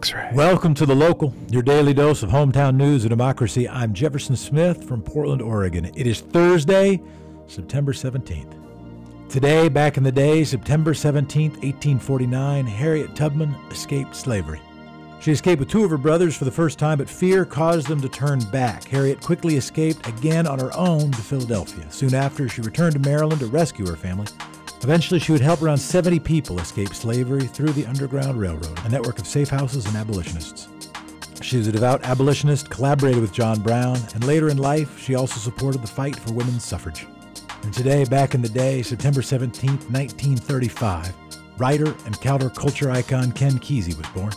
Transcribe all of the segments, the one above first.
X-ray. Welcome to the local, your daily dose of hometown news and democracy. I'm Jefferson Smith from Portland, Oregon. It is Thursday, September 17th. Today, back in the day, September 17th, 1849, Harriet Tubman escaped slavery. She escaped with two of her brothers for the first time, but fear caused them to turn back. Harriet quickly escaped again on her own to Philadelphia. Soon after, she returned to Maryland to rescue her family. Eventually, she would help around 70 people escape slavery through the Underground Railroad, a network of safe houses and abolitionists. She was a devout abolitionist, collaborated with John Brown, and later in life, she also supported the fight for women's suffrage. And today, back in the day, September 17, 1935, writer and counterculture icon Ken Kesey was born.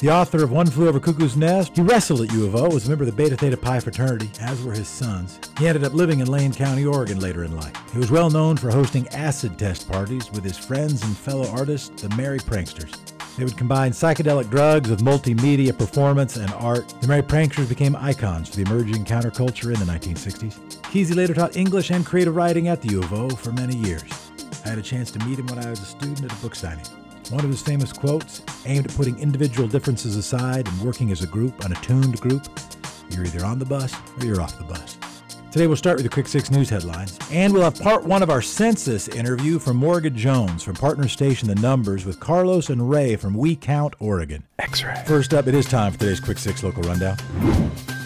The author of One Flew Over Cuckoo's Nest, he wrestled at U of O, was a member of the Beta Theta Pi fraternity, as were his sons. He ended up living in Lane County, Oregon later in life. He was well known for hosting acid test parties with his friends and fellow artists, the Merry Pranksters. They would combine psychedelic drugs with multimedia performance and art. The Merry Pranksters became icons for the emerging counterculture in the 1960s. Kesey later taught English and creative writing at the U of O for many years. I had a chance to meet him when I was a student at a book signing. One of his famous quotes, aimed at putting individual differences aside and working as a group, an attuned group, you're either on the bus or you're off the bus. Today we'll start with the Quick Six News headlines, and we'll have part one of our census interview from Morgan Jones from partner station The Numberz with Carlos and Ray from We Count, Oregon. X-ray. First up, it is time for today's Quick Six local rundown.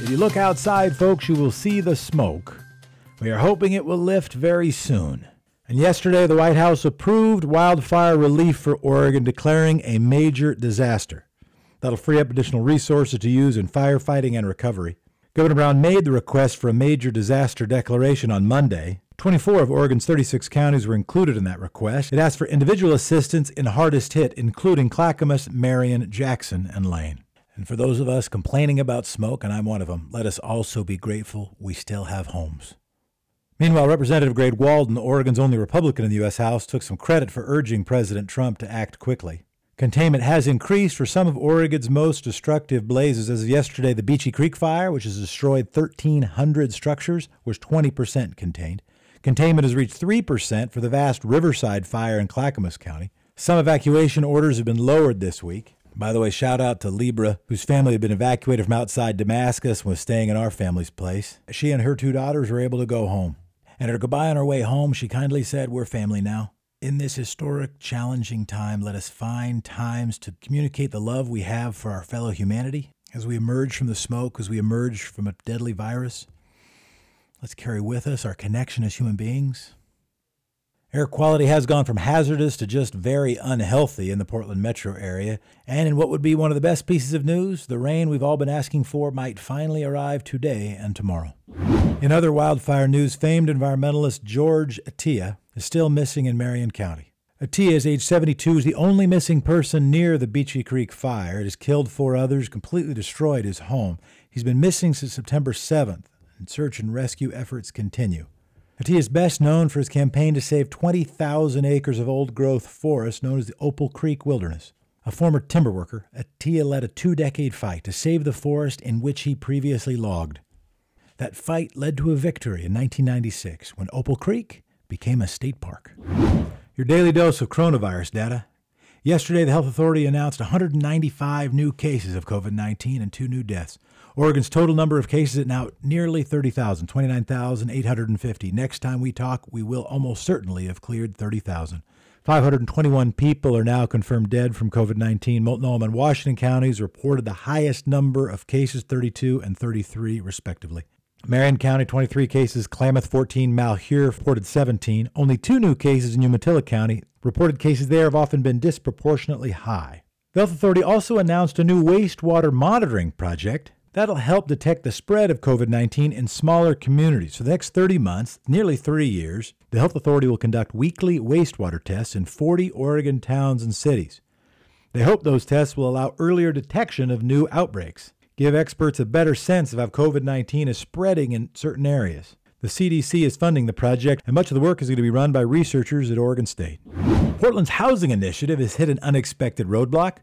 If you look outside, folks, you will see the smoke. We are hoping it will lift very soon. And yesterday, the White House approved wildfire relief for Oregon, declaring a major disaster. That'll free up additional resources to use in firefighting and recovery. Governor Brown made the request for a major disaster declaration on Monday. 24 of Oregon's 36 counties were included in that request. It asked for individual assistance in hardest hit, including Clackamas, Marion, Jackson, and Lane. And for those of us complaining about smoke, and I'm one of them, let us also be grateful we still have homes. Meanwhile, Representative Greg Walden, Oregon's only Republican in the U.S. House, took some credit for urging President Trump to act quickly. Containment has increased for some of Oregon's most destructive blazes. As of yesterday, the Beachie Creek fire, which has destroyed 1,300 structures, was 20% contained. Containment has reached 3% for the vast Riverside fire in Clackamas County. Some evacuation orders have been lowered this week. By the way, shout out to Libra, whose family had been evacuated from outside Damascus and was staying in our family's place. She and her two daughters were able to go home. And at her goodbye on her way home, she kindly said, We're family now. In this historic, challenging time, let us find times to communicate the love we have for our fellow humanity as we emerge from the smoke, as we emerge from a deadly virus. Let's carry with us our connection as human beings. Air quality has gone from hazardous to just very unhealthy in the Portland metro area. And in what would be one of the best pieces of news, the rain we've all been asking for might finally arrive today and tomorrow. In other wildfire news, famed environmentalist George Atiyeh is still missing in Marion County. Atiyeh is age 72, is the only missing person near the Beachie Creek fire. It has killed four others, completely destroyed his home. He's been missing since September 7th, and search and rescue efforts continue. Atiyeh is best known for his campaign to save 20,000 acres of old growth forest known as the Opal Creek Wilderness. A former timber worker, Atiyeh led a two decade fight to save the forest in which he previously logged. That fight led to a victory in 1996 when Opal Creek became a state park. Your daily dose of coronavirus data. Yesterday, the Health Authority announced 195 new cases of COVID 19 and two new deaths. Oregon's total number of cases is now nearly 30,000, 29,850. Next time we talk, we will almost certainly have cleared 30,000. 521 people are now confirmed dead from COVID 19. Multnomah and Washington counties reported the highest number of cases, 32 and 33, respectively. Marion County, 23 cases. Klamath, 14. Malheur reported 17. Only two new cases in Umatilla County. Reported cases there have often been disproportionately high. The Health Authority also announced a new wastewater monitoring project that'll help detect the spread of COVID 19 in smaller communities. For the next 30 months, nearly three years, the Health Authority will conduct weekly wastewater tests in 40 Oregon towns and cities. They hope those tests will allow earlier detection of new outbreaks give experts a better sense of how COVID 19 is spreading in certain areas. The CDC is funding the project, and much of the work is going to be run by researchers at Oregon State. Portland's housing initiative has hit an unexpected roadblock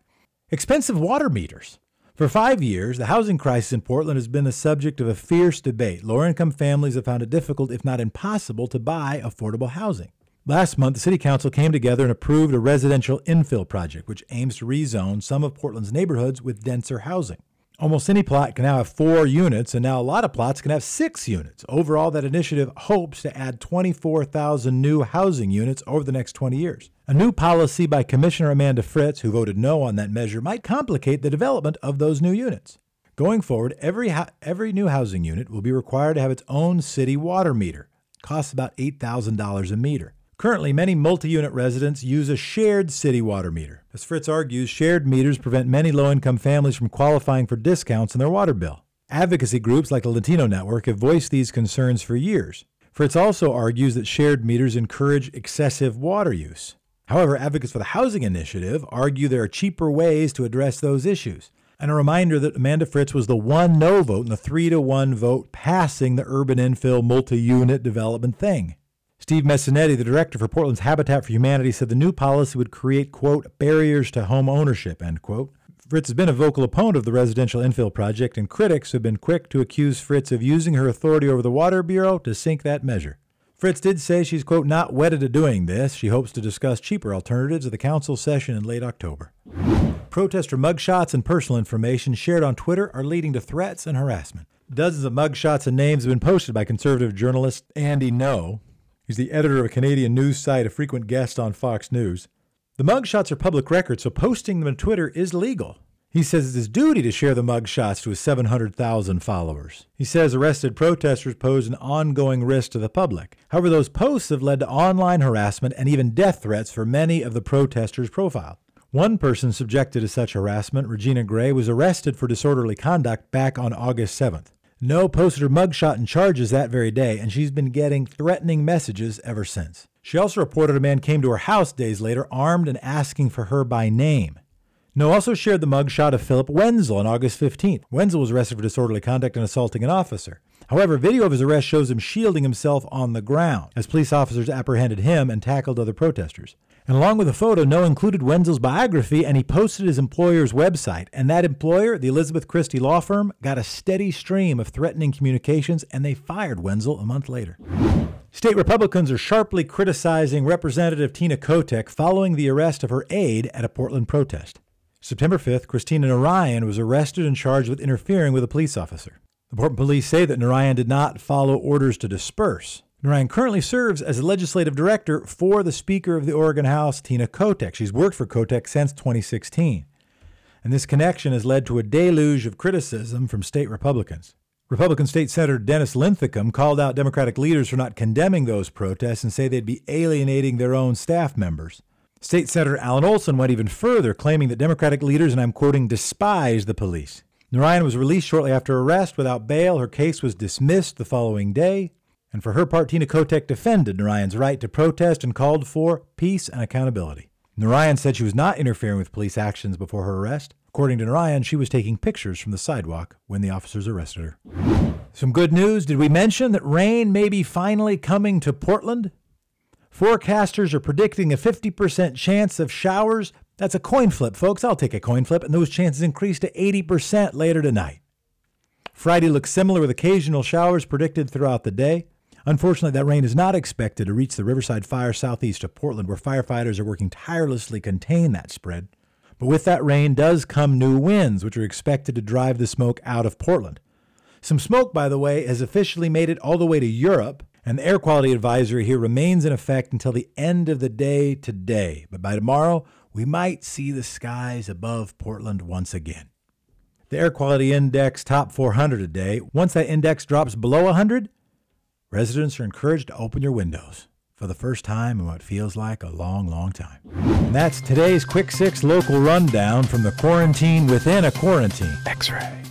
expensive water meters. For five years, the housing crisis in Portland has been the subject of a fierce debate. Lower income families have found it difficult, if not impossible, to buy affordable housing. Last month, the City Council came together and approved a residential infill project, which aims to rezone some of Portland's neighborhoods with denser housing. Almost any plot can now have four units, and now a lot of plots can have six units. Overall, that initiative hopes to add 24,000 new housing units over the next 20 years. A new policy by Commissioner Amanda Fritz, who voted no on that measure, might complicate the development of those new units. Going forward, every, ho- every new housing unit will be required to have its own city water meter. Costs about $8,000 a meter. Currently, many multi unit residents use a shared city water meter. As Fritz argues, shared meters prevent many low income families from qualifying for discounts in their water bill. Advocacy groups like the Latino Network have voiced these concerns for years. Fritz also argues that shared meters encourage excessive water use. However, advocates for the Housing Initiative argue there are cheaper ways to address those issues. And a reminder that Amanda Fritz was the one no vote in the three to one vote passing the urban infill multi unit development thing. Steve Messinetti, the director for Portland's Habitat for Humanity, said the new policy would create, quote, barriers to home ownership, end quote. Fritz has been a vocal opponent of the residential infill project, and critics have been quick to accuse Fritz of using her authority over the Water Bureau to sink that measure. Fritz did say she's, quote, not wedded to doing this. She hopes to discuss cheaper alternatives at the council session in late October. Protester mugshots and personal information shared on Twitter are leading to threats and harassment. Dozens of mugshots and names have been posted by conservative journalist Andy Ngo. He's the editor of a Canadian news site, a frequent guest on Fox News. The mugshots are public record, so posting them on Twitter is legal. He says it's his duty to share the mugshots to his 700,000 followers. He says arrested protesters pose an ongoing risk to the public. However, those posts have led to online harassment and even death threats for many of the protesters profiled. One person subjected to such harassment, Regina Gray, was arrested for disorderly conduct back on August 7th. Ngo posted her mugshot and charges that very day, and she's been getting threatening messages ever since. She also reported a man came to her house days later armed and asking for her by name. Ngo also shared the mugshot of Philip Wenzel on August 15th. Wenzel was arrested for disorderly conduct and assaulting an officer. However, video of his arrest shows him shielding himself on the ground as police officers apprehended him and tackled other protesters. And along with the photo, Ngo included Wenzel's biography and he posted his employer's website. And that employer, the Elizabeth Christie law firm, got a steady stream of threatening communications and they fired Wenzel a month later. State Republicans are sharply criticizing Representative Tina Kotek following the arrest of her aide at a Portland protest. September 5th, Kristina Narayan was arrested and charged with interfering with a police officer. The Portland police say that Narayan did not follow orders to disperse. Narayan currently serves as legislative director for the Speaker of the Oregon House, Tina Kotek. She's worked for Kotek since 2016. And this connection has led to a deluge of criticism from state Republicans. Republican State Senator Dennis Linthicum called out Democratic leaders for not condemning those protests and say they'd be alienating their own staff members. State Senator Alan Olsen went even further, claiming that Democratic leaders, and I'm quoting, despise the police. Narayan was released shortly after arrest without bail. Her case was dismissed the following day. And for her part, Tina Kotek defended Narayan's right to protest and called for peace and accountability. Narayan said she was not interfering with police actions before her arrest. According to Narayan, she was taking pictures from the sidewalk when the officers arrested her. Some good news. Did we mention that rain may be finally coming to Portland? Forecasters are predicting a 50% chance of showers. That's a coin flip, folks. I'll take a coin flip, and those chances increase to 80% later tonight. Friday looks similar with occasional showers predicted throughout the day. Unfortunately, that rain is not expected to reach the Riverside Fire southeast of Portland, where firefighters are working tirelessly to contain that spread. But with that rain does come new winds, which are expected to drive the smoke out of Portland. Some smoke, by the way, has officially made it all the way to Europe, and the air quality advisory here remains in effect until the end of the day today. But by tomorrow, we might see the skies above Portland once again. The air quality index top 400 a day. Once that index drops below 100, residents are encouraged to open your windows for the first time in what feels like a long, long time. And that's today's Quick Six local rundown from the quarantine within a quarantine. X ray.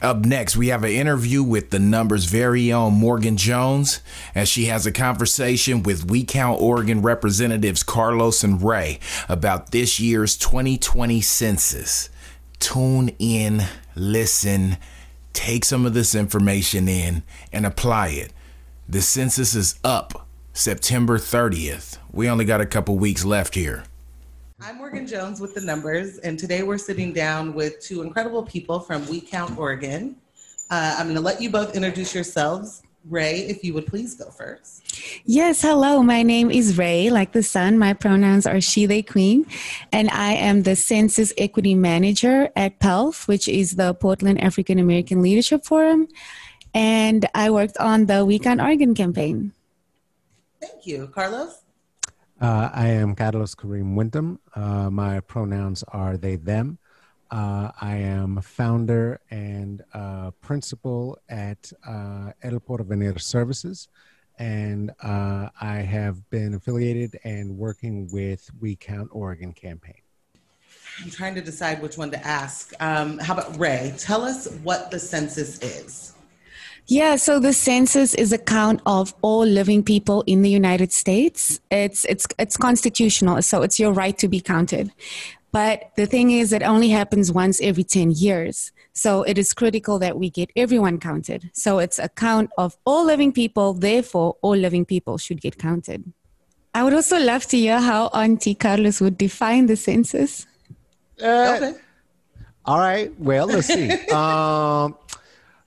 Up next, we have an interview with the number's very own Morgan Jones as she has a conversation with We Count Oregon representatives Carlos and Ray about this year's 2020 census. Tune in, listen, take some of this information in, and apply it. The census is up September 30th. We only got a couple weeks left here. I'm Morgan Jones with the Numberz, and today we're sitting down with two incredible people from We Count Oregon. Uh, I'm going to let you both introduce yourselves. Ray, if you would please go first. Yes, hello. My name is Ray, like the sun. My pronouns are she, they, queen. And I am the Census Equity Manager at PAALF, which is the Portland African American Leadership Forum. And I worked on the We Count Oregon campaign. Thank you. Carlos? Uh, I am Carlos Kareem Wyndham. Uh, my pronouns are they, them. Uh, I am founder and uh, principal at uh, El Porvenir Services, and uh, I have been affiliated and working with We Count Oregon campaign. I'm trying to decide which one to ask. Um, how about Ray? Tell us what the census is. Yeah, so the census is a count of all living people in the United States. It's it's it's constitutional, so it's your right to be counted. But the thing is, it only happens once every 10 years. So it is critical that we get everyone counted. So it's a count of all living people, therefore, all living people should get counted. I would also love to hear how Auntie Carlos would define the census. Uh, okay. All right. Well, let's see. um,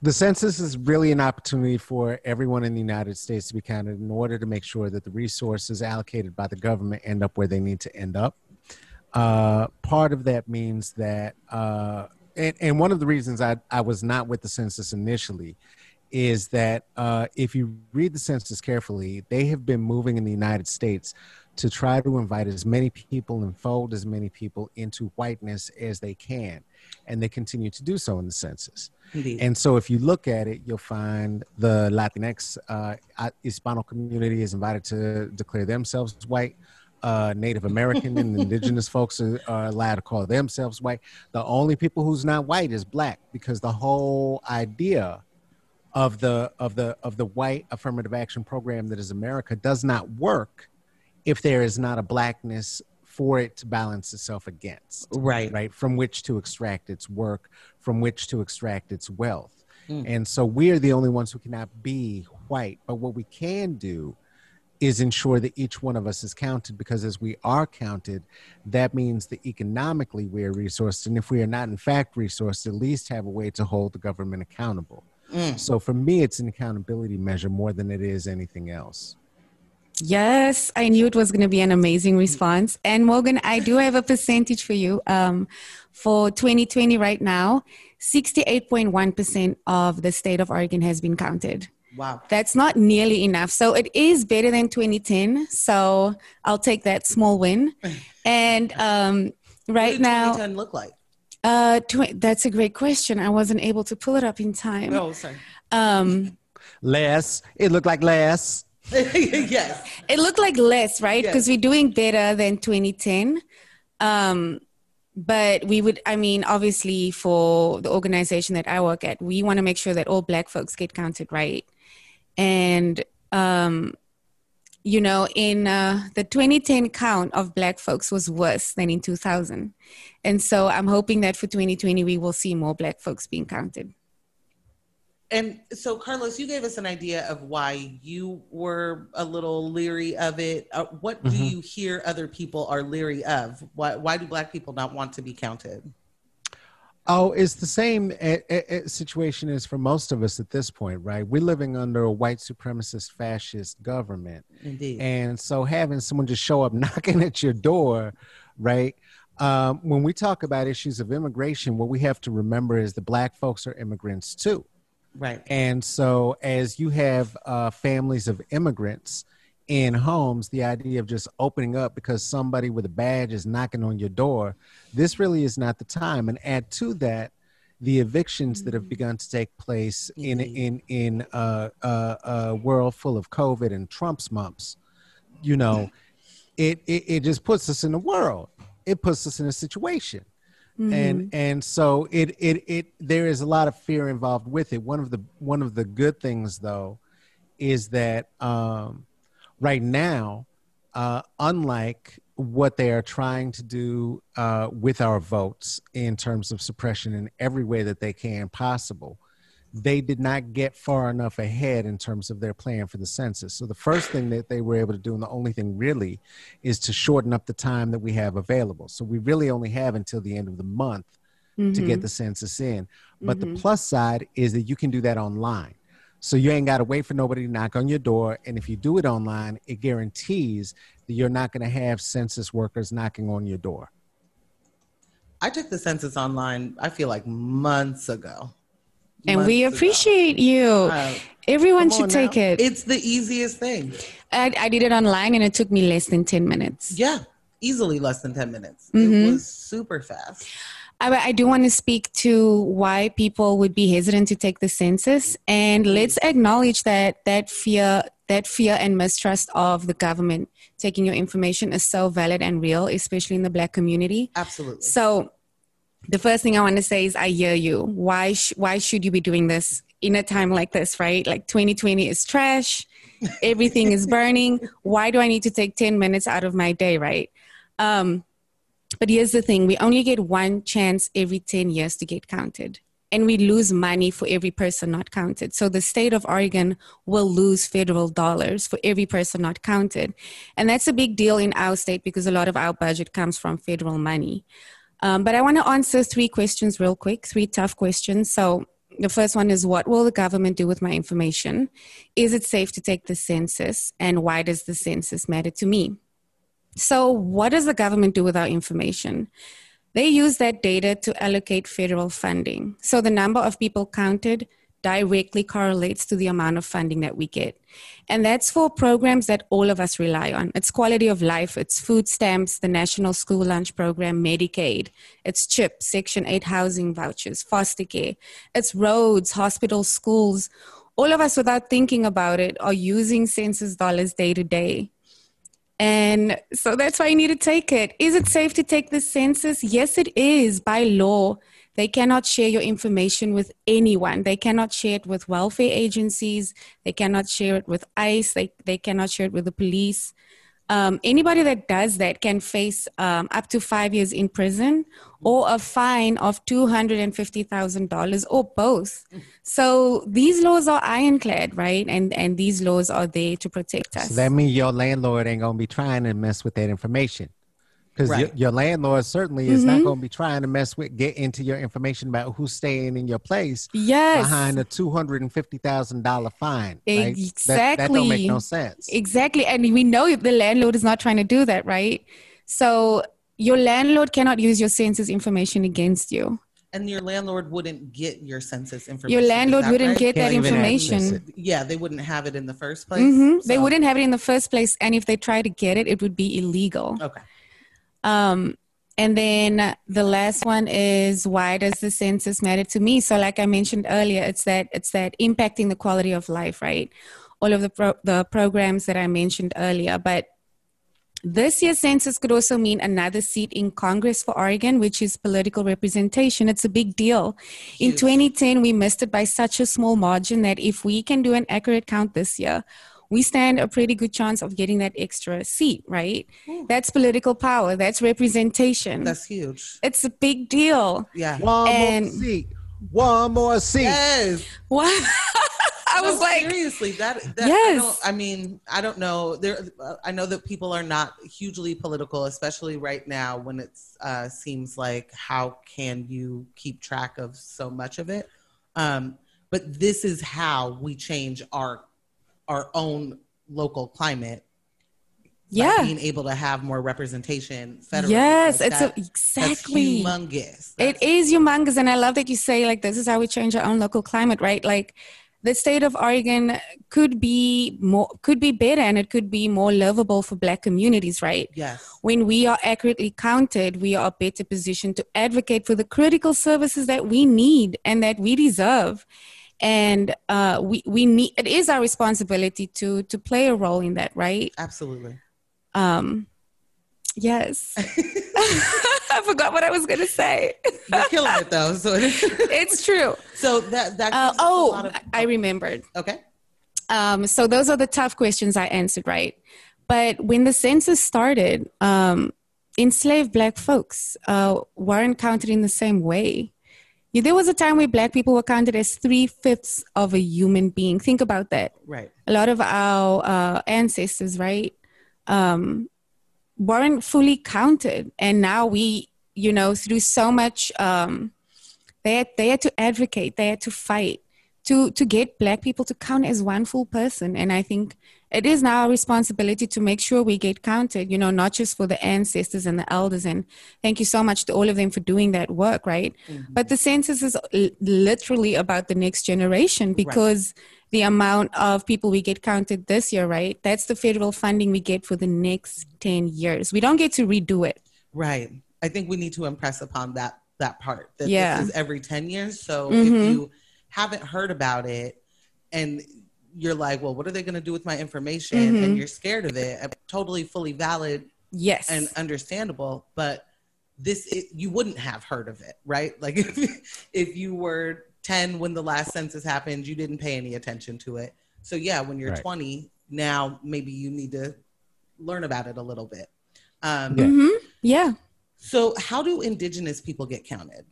the census is really an opportunity for everyone in the United States to be counted in order to make sure that the resources allocated by the government end up where they need to end up. Uh, part of that means that, uh, and, and, one of the reasons I, I was not with the census initially is that uh, if you read the census carefully, they have been moving in the United States to try to invite as many people and fold as many people into whiteness as they can. And they continue to do so in the census. Indeed. And so if you look at it, you'll find the Latinx uh, Hispano community is invited to declare themselves white uh, Native American and indigenous folks are, are, allowed to call themselves white. The only people who's not white is black because the whole idea of the of the of the white affirmative action program that is America does not work if there is not a blackness for it to balance itself against. Right. Right. From which to extract its work, from which to extract its wealth. Mm. And so we're the only ones who cannot be white. But what we can do is ensure that each one of us is counted because as we are counted, that means that economically we are resourced. And if we are not in fact resourced, at least have a way to hold the government accountable. Mm. So for me, it's an accountability measure more than it is anything else. Yes, I knew it was going to be an amazing response. And Morgan, I do have a percentage for you. Um, for 2020 right now, 68.1% of the state of Oregon has been counted. Wow. That's not nearly enough. So it is better than 2010. So I'll take that small win. And um, right now, 2010 look like? Uh, tw- that's a great question. I wasn't able to pull it up in time. Oh, sorry. Um, less. It looked like less. yes. It looked like less, right? Because yes. we're doing better than 2010. Um, but we would i mean obviously for the organization that i work at we want to make sure that all black folks get counted right and um, you know in uh, the 2010 count of black folks was worse than in 2000 and so i'm hoping that for 2020 we will see more black folks being counted. And so carlos you gave us an idea of why you were a little leery of it. Uh, what mm-hmm. do you hear other people are leery of? Why, why do black people not want to be counted Oh, it's the same a, a, a situation as for most of us at this point, right? We're living under a white supremacist fascist government. Indeed. And so having someone just show up knocking at your door, right? Um, when we talk about issues of immigration, what we have to remember is the black folks are immigrants too. Right. And so as you have uh, families of immigrants, in homes the idea of just opening up because somebody with a badge is knocking on your door this really is not the time. And add to that the evictions that have mm-hmm. begun to take place in in in uh, uh, a world full of covid and trump's mumps you know it, it it just puts us in a world. It puts us in a situation. Mm-hmm. and and so it it it there is a lot of fear involved with it. One of the one of the good things though is that um right now, uh, unlike what they are trying to do uh, with our votes in terms of suppression in every way that they can possible, they did not get far enough ahead in terms of their plan for the census. So the first thing that they were able to do, and the only thing really, is to shorten up the time that we have available. So we really only have until the end of the month mm-hmm. to get mm-hmm. the census in. But mm-hmm. the plus side is that you can do that online. So you ain't got to wait for nobody to knock on your door. And if you do it online, it guarantees that you're not going to have census workers knocking on your door. I took the census online, I feel like months ago. And Months we ago. appreciate you. Uh, Everyone should take now. it. It's the easiest thing. I, I did it online and it took me less than 10 minutes. Yeah, easily less than 10 minutes. Mhm. It was super fast. I, I do want to speak to why people would be hesitant to take the census, and let's acknowledge that that fear, that fear and mistrust of the government taking your information is so valid and real, especially in the Black community. Absolutely. So, the first thing I want to say is, I hear you. Why? Sh- why should you be doing this in a time like this? Right? Like 2020 is trash. Everything is burning. Why do I need to take 10 minutes out of my day? Right? Um, but here's the thing we only get one chance every 10 years to get counted. And we lose money for every person not counted. So the state of Oregon will lose federal dollars for every person not counted. And that's a big deal in our state because a lot of our budget comes from federal money. Um, but I want to answer three questions real quick, three tough questions. So the first one is what will the government do with my information? Is it safe to take the census? And why does the census matter to me? So, what does the government do with our information? They use that data to allocate federal funding. So, the number of people counted directly correlates to the amount of funding that we get. And that's for programs that all of us rely on. It's quality of life, it's food stamps, the National School Lunch Program, Medicaid, it's CHIP, Section 8 housing vouchers, foster care, it's roads, hospitals, schools. All of us, without thinking about it, are using census dollars day to day. And so that's why you need to take it. Is it safe to take the census? Yes, it is by law. They cannot share your information with anyone. They cannot share it with welfare agencies. They cannot share it with ICE. They, they cannot share it with the police. Um, anybody that does that can face um, up to five years in prison or a fine of $250,000 or both. So these laws are ironclad, right? And, and these laws are there to protect us. So that means your landlord ain't gonna be trying to mess with that information. Because your, Right. your landlord certainly is Mm-hmm. not going to be trying to mess with, get into your information about who's staying in your place yes. behind a two hundred and fifty thousand dollar fine. right? That, that don't make Exactly. no sense. Exactly. And we know the landlord is not trying to do that, right? So your landlord cannot use your census information against you. And your landlord wouldn't get your census information. Your landlord wouldn't right? get that Can't even access information. Yeah, they wouldn't have it in the first place. hmm They wouldn't have it in the first place. And if they try to get it, it would be illegal. Okay. Um, and then the last one is why does the census matter to me? So, like I mentioned earlier, it's that it's that impacting the quality of life, right? All of the pro- the programs that I mentioned earlier, but this year's census could also mean another seat in Congress for Oregon, which is political representation. It's a big deal. In Huge. 2010, we missed it by such a small margin that if we can do an accurate count this year, we stand a pretty good chance of getting that extra seat, right? That's political power, that's representation. That's huge. it's a big deal. Yeah. One And- more seat. One more seat. Yes. What? I No, was like, seriously, that, that Yes. I, don't, I mean, I don't know. There, uh, I know that people are not hugely political, especially right now when it uh, seems like how can you keep track of so much of it? Um, but this is how we change our our own local climate. yeah. being able to have more representation federally. Yes, Like it's that- a, exactly. That's humongous. It is humongous, and I love that you say like this is how we change our own local climate, right? Like the state of Oregon could be more, could be better, and it could be more livable for Black communities, right? Yes. When we are accurately counted, we are better positioned to advocate for the critical services that we need and that we deserve. And uh, we we need it is our responsibility to to play a role in that, right? Absolutely. Um, yes. I forgot what I was gonna say. You're killing it though. So, it's true. so that that. Uh, oh, lot of- I remembered. okay. Um, so those are the tough questions I answered right. But when the census started, um, enslaved Black folks uh, weren't counted in the same way. Yeah, there was a time where Black people were counted as three fifths of a human being. Think about that. Right. A lot of our uh, ancestors, right, um, weren't fully counted, and now we, you know, through so much, um, they had, they had to advocate, they had to fight to to get black people to count as one full person and i think it is now our responsibility to make sure we get counted you know not just for the ancestors and the elders and thank you so much to all of them for doing that work right mm-hmm. but the census is literally about the next generation because right. the amount of people we get counted this year right that's the federal funding we get for the next 10 years we don't get to redo it right i think we need to impress upon that that part that yeah. this is every 10 years so mm-hmm. if you haven't heard about it and you're like, well, what are they going to do with my information? Mm-hmm. And you're scared of it. Uh, totally, fully valid. Yes. And understandable. But this, it, you wouldn't have heard of it, right? Like if, if you were 10 when the last census happened, you didn't pay any attention to it. So yeah, when you're right. 20, now maybe you need to learn about it a little bit. Um, yeah. Mm-hmm. yeah. So how do indigenous people get counted?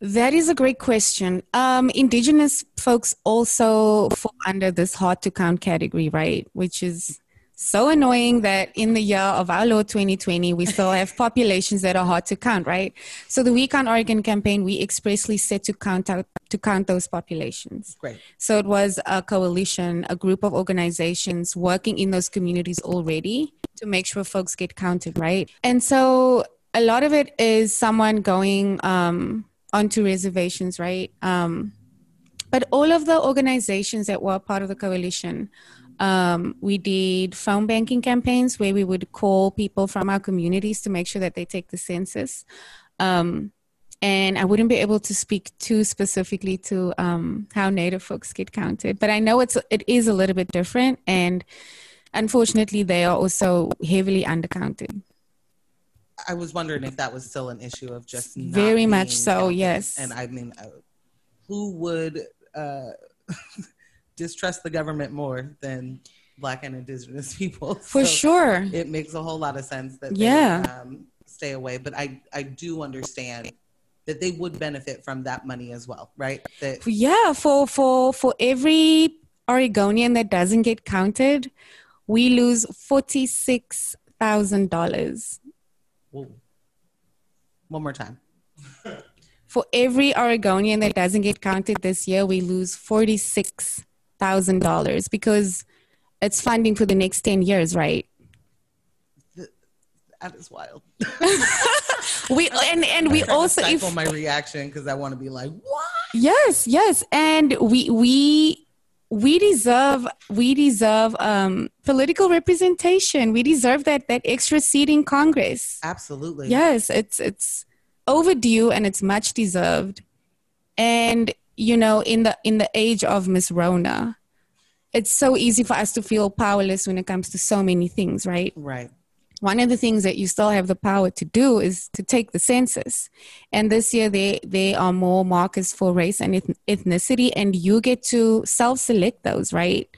That is a great question. Um, indigenous folks also fall under this hard to count category, right? Which is so annoying that in the year of our Lord 2020, we still have populations that are hard to count, right? So the We Count Oregon campaign, we expressly set to count out to count those populations. Great. So it was a coalition, a group of organizations working in those communities already to make sure folks get counted, right? And so a lot of it is someone going um, onto reservations, right? Um, but all of the organizations that were part of the coalition, um, we did phone banking campaigns where we would call people from our communities to make sure that they take the census. Um, and I wouldn't be able to speak too specifically to um, how Native folks get counted, but I know it's it is a little bit different, and unfortunately, they are also heavily undercounted. I was wondering if that was still an issue of just very much so. Yes, and I mean, uh, who would uh, distrust the government more than Black and Indigenous people? For so sure, it makes a whole lot of sense that yeah. They, um, stay away. But I I do understand that they would benefit from that money as well, right? That yeah, for for for every Oregonian that doesn't get counted, we lose forty six thousand dollars Whoa. One more time. For every Oregonian that doesn't get counted this year, we lose $46,000 because it's funding for the next 10 years, right? That is wild. we and and we also if my reaction because I want to be like what? Yes, yes, and we we we deserve we deserve um, political representation. We deserve that that extra seat in Congress. Absolutely. Yes, it's it's overdue and it's much deserved. And you know, in the in the age of Miss Rona, it's so easy for us to feel powerless when it comes to so many things, right? Right one of the things that you still have the power to do is to take the census. And this year they they are more markers for race and ethnicity and you get to self-select those right?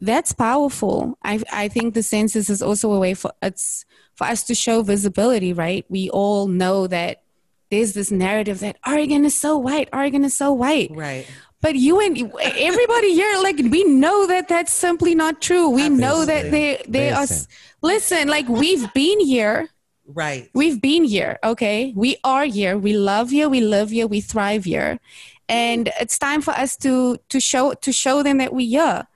That's powerful. I i think the census is also a way for it's for us to show visibility right? We all know that there's this narrative that oregon is so white oregon is so white. Right but you and everybody here like we know that that's simply not true. We know that they they are listen like we've been here. Right. We've been here okay? We are here. We love you. We live here we thrive here. And it's time for us to to show to show them that we are.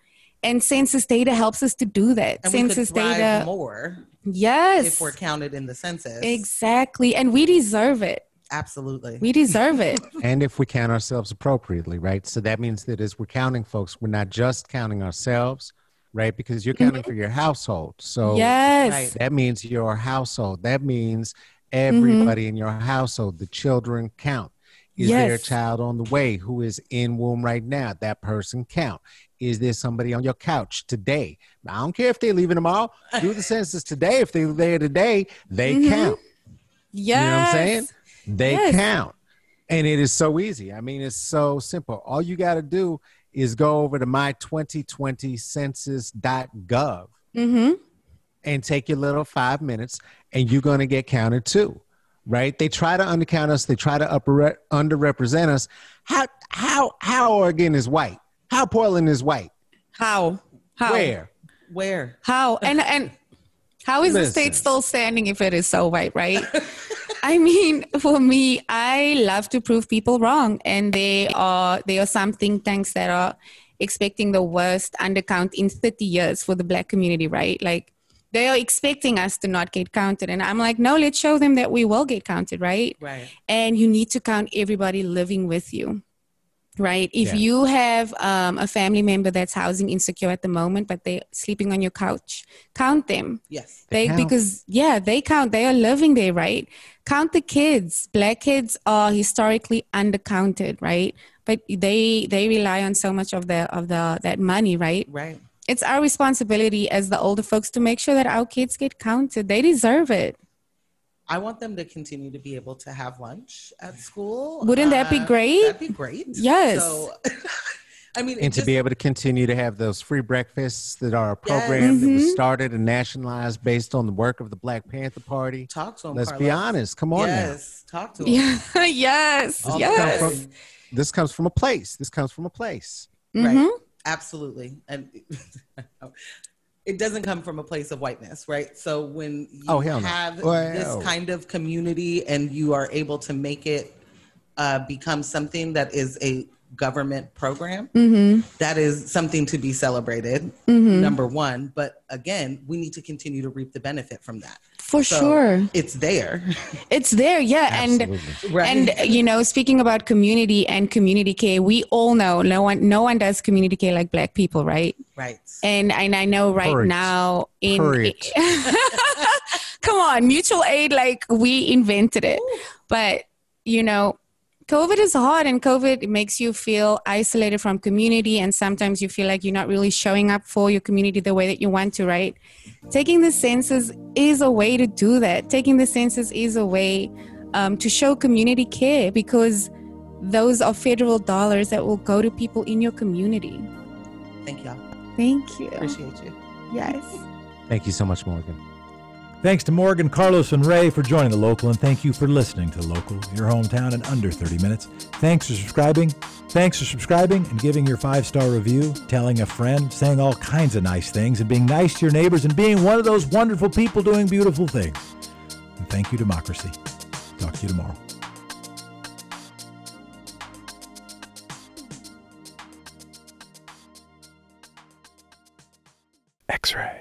And census data helps us to do that. And census data more yes. if we're counted in the census. Exactly. And we deserve it Absolutely. We deserve it. and if we count ourselves appropriately, right? So that means that as we're counting folks, we're not just counting ourselves, right? Because you're counting mm-hmm. for your household. So yes. that means your household. That means everybody mm-hmm. in your household, the children count. Is yes. there a child on the way who is in womb right now? That person count. Is there somebody on your couch today? I don't care if they're leaving tomorrow. Do the census today. If they're there today, they mm-hmm. count. Yes. You know what I'm saying? They yes. count. And it is so easy. I mean, it's so simple. All you got to do is go over to my2020census.gov mm-hmm. and take your little five minutes, and you're going to get counted too, right? They try to undercount us. They try to upper, underrepresent us. How how how Oregon is white? How Portland is white? How? How? Where? Where? How? And and how is Listen. the state still standing if it is so white, right? I mean, for me, I love to prove people wrong, and they are there are some think tanks that are expecting the worst undercount in 30 years for the black community, right? Like they are expecting us to not get counted, and I'm like, no, let's show them that we will get counted, right? Right. And you need to count everybody living with you right? If Yeah. you have um, a family member that's housing insecure at the moment, but they're sleeping on your couch, count them. Yes. They count. because yeah, they count. They are living there, right? Count the kids. Black kids are historically undercounted, right? But they they rely on so much of the of the that money, right? Right. It's our responsibility as the older folks to make sure that our kids get counted. They deserve it. I want them to continue to be able to have lunch at school. Wouldn't that be Uh, great? That'd be great. Yes. So, I mean, and to just- be able to continue to have those free breakfasts that are a program that Mm-hmm. was started and nationalized based on the work of the Black Panther Party. talk to them. Let's be honest. Come on now. Yes. Talk to them. Yeah. yes. All the yes. time. From- this comes from a place. This comes from a place. Mhm. Right. Absolutely. And it doesn't come from a place of whiteness, right? So when you Oh, hell no. have Well- this kind of community and you are able to make it uh, become something that is a government program, Mm-hmm. that is something to be celebrated, number one. But again, we need to continue to reap the benefit from that. For So sure. It's there. It's there, yeah. And Right. and you know, speaking about community and community care, we all know no one no one does community care like black people, right? right. And and I know right Preach. now in come on, mutual aid, like we invented it. But you know, COVID is hard and COVID makes you feel isolated from community and sometimes you feel like you're not really showing up for your community the way that you want to, right? Taking the census is a way to do that. Taking the census is a way um, to show community care because those are federal dollars that will go to people in your community. Thank y'all. Thank you. Appreciate you. Yes. Thank you so much, Morgan. Thanks to Morgan, Carlos, and Ray for joining the local, and thank you for listening to the Local, your hometown in under 30 minutes. Thanks for subscribing. Thanks for subscribing and giving your five star review, telling a friend, saying all kinds of nice things, and being nice to your neighbors and being one of those wonderful people doing beautiful things. And thank you, democracy. Talk to you tomorrow. X ray.